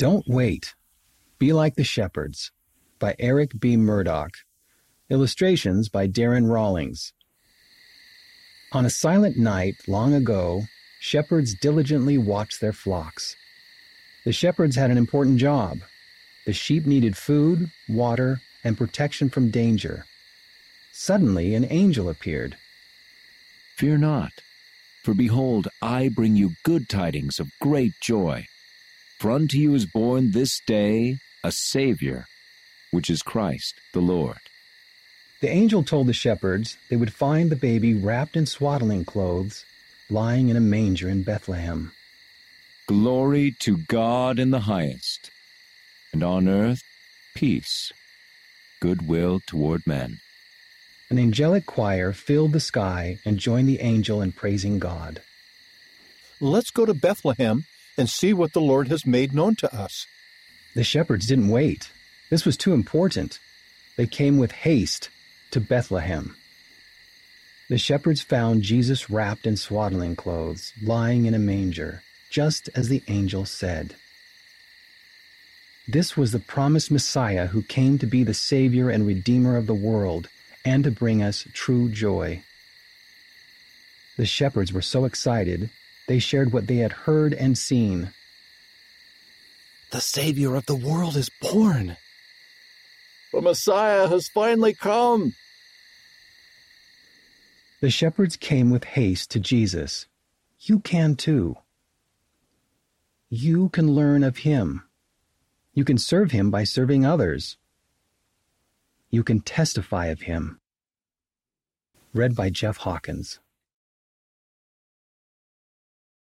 Don't Wait. Be Like the Shepherds by Eric B. Murdoch. Illustrations by Darren Rawlings. On a silent night long ago, shepherds diligently watched their flocks. The shepherds had an important job. The sheep needed food, water, and protection from danger. Suddenly, an angel appeared. Fear not, for behold, I bring you good tidings of great joy. For unto you is born this day a Savior, which is Christ the Lord. The angel told the shepherds they would find the baby wrapped in swaddling clothes, lying in a manger in Bethlehem. Glory to God in the highest, and on earth peace, goodwill toward men. An angelic choir filled the sky and joined the angel in praising God. Let's go to Bethlehem and see what the Lord has made known to us. The shepherds didn't wait. This was too important. They came with haste to Bethlehem. The shepherds found Jesus wrapped in swaddling clothes, lying in a manger, just as the angel said. This was the promised Messiah who came to be the Savior and Redeemer of the world and to bring us true joy. The shepherds were so excited, they shared what they had heard and seen. The Savior of the world is born. The Messiah has finally come. The shepherds came with haste to Jesus. You can too. You can learn of Him. You can serve Him by serving others. You can testify of Him. Read by Jeff Hawkins.